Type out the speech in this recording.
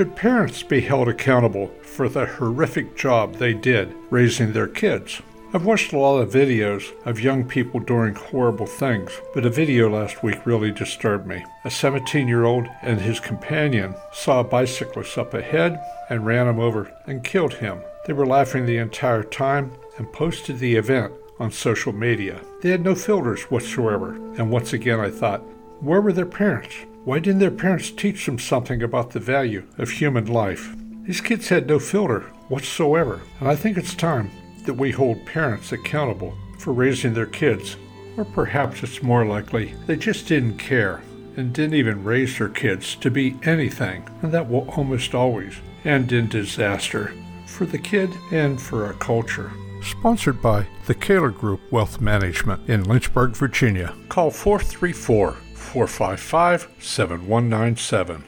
Should parents be held accountable for the horrific job they did raising their kids? I've watched a lot of videos of young people doing horrible things, but a video last week really disturbed me. A 17 year old and his companion saw a bicyclist up ahead and ran him over and killed him. They were laughing the entire time and posted the event on social media. They had no filters whatsoever, and once again I thought, where were their parents? Why didn't their parents teach them something about the value of human life? These kids had no filter whatsoever, and I think it's time that we hold parents accountable for raising their kids. Or perhaps it's more likely they just didn't care and didn't even raise their kids to be anything, and that will almost always end in disaster for the kid and for our culture. Sponsored by the Kaler Group Wealth Management in Lynchburg, Virginia. Call 434 455 7197.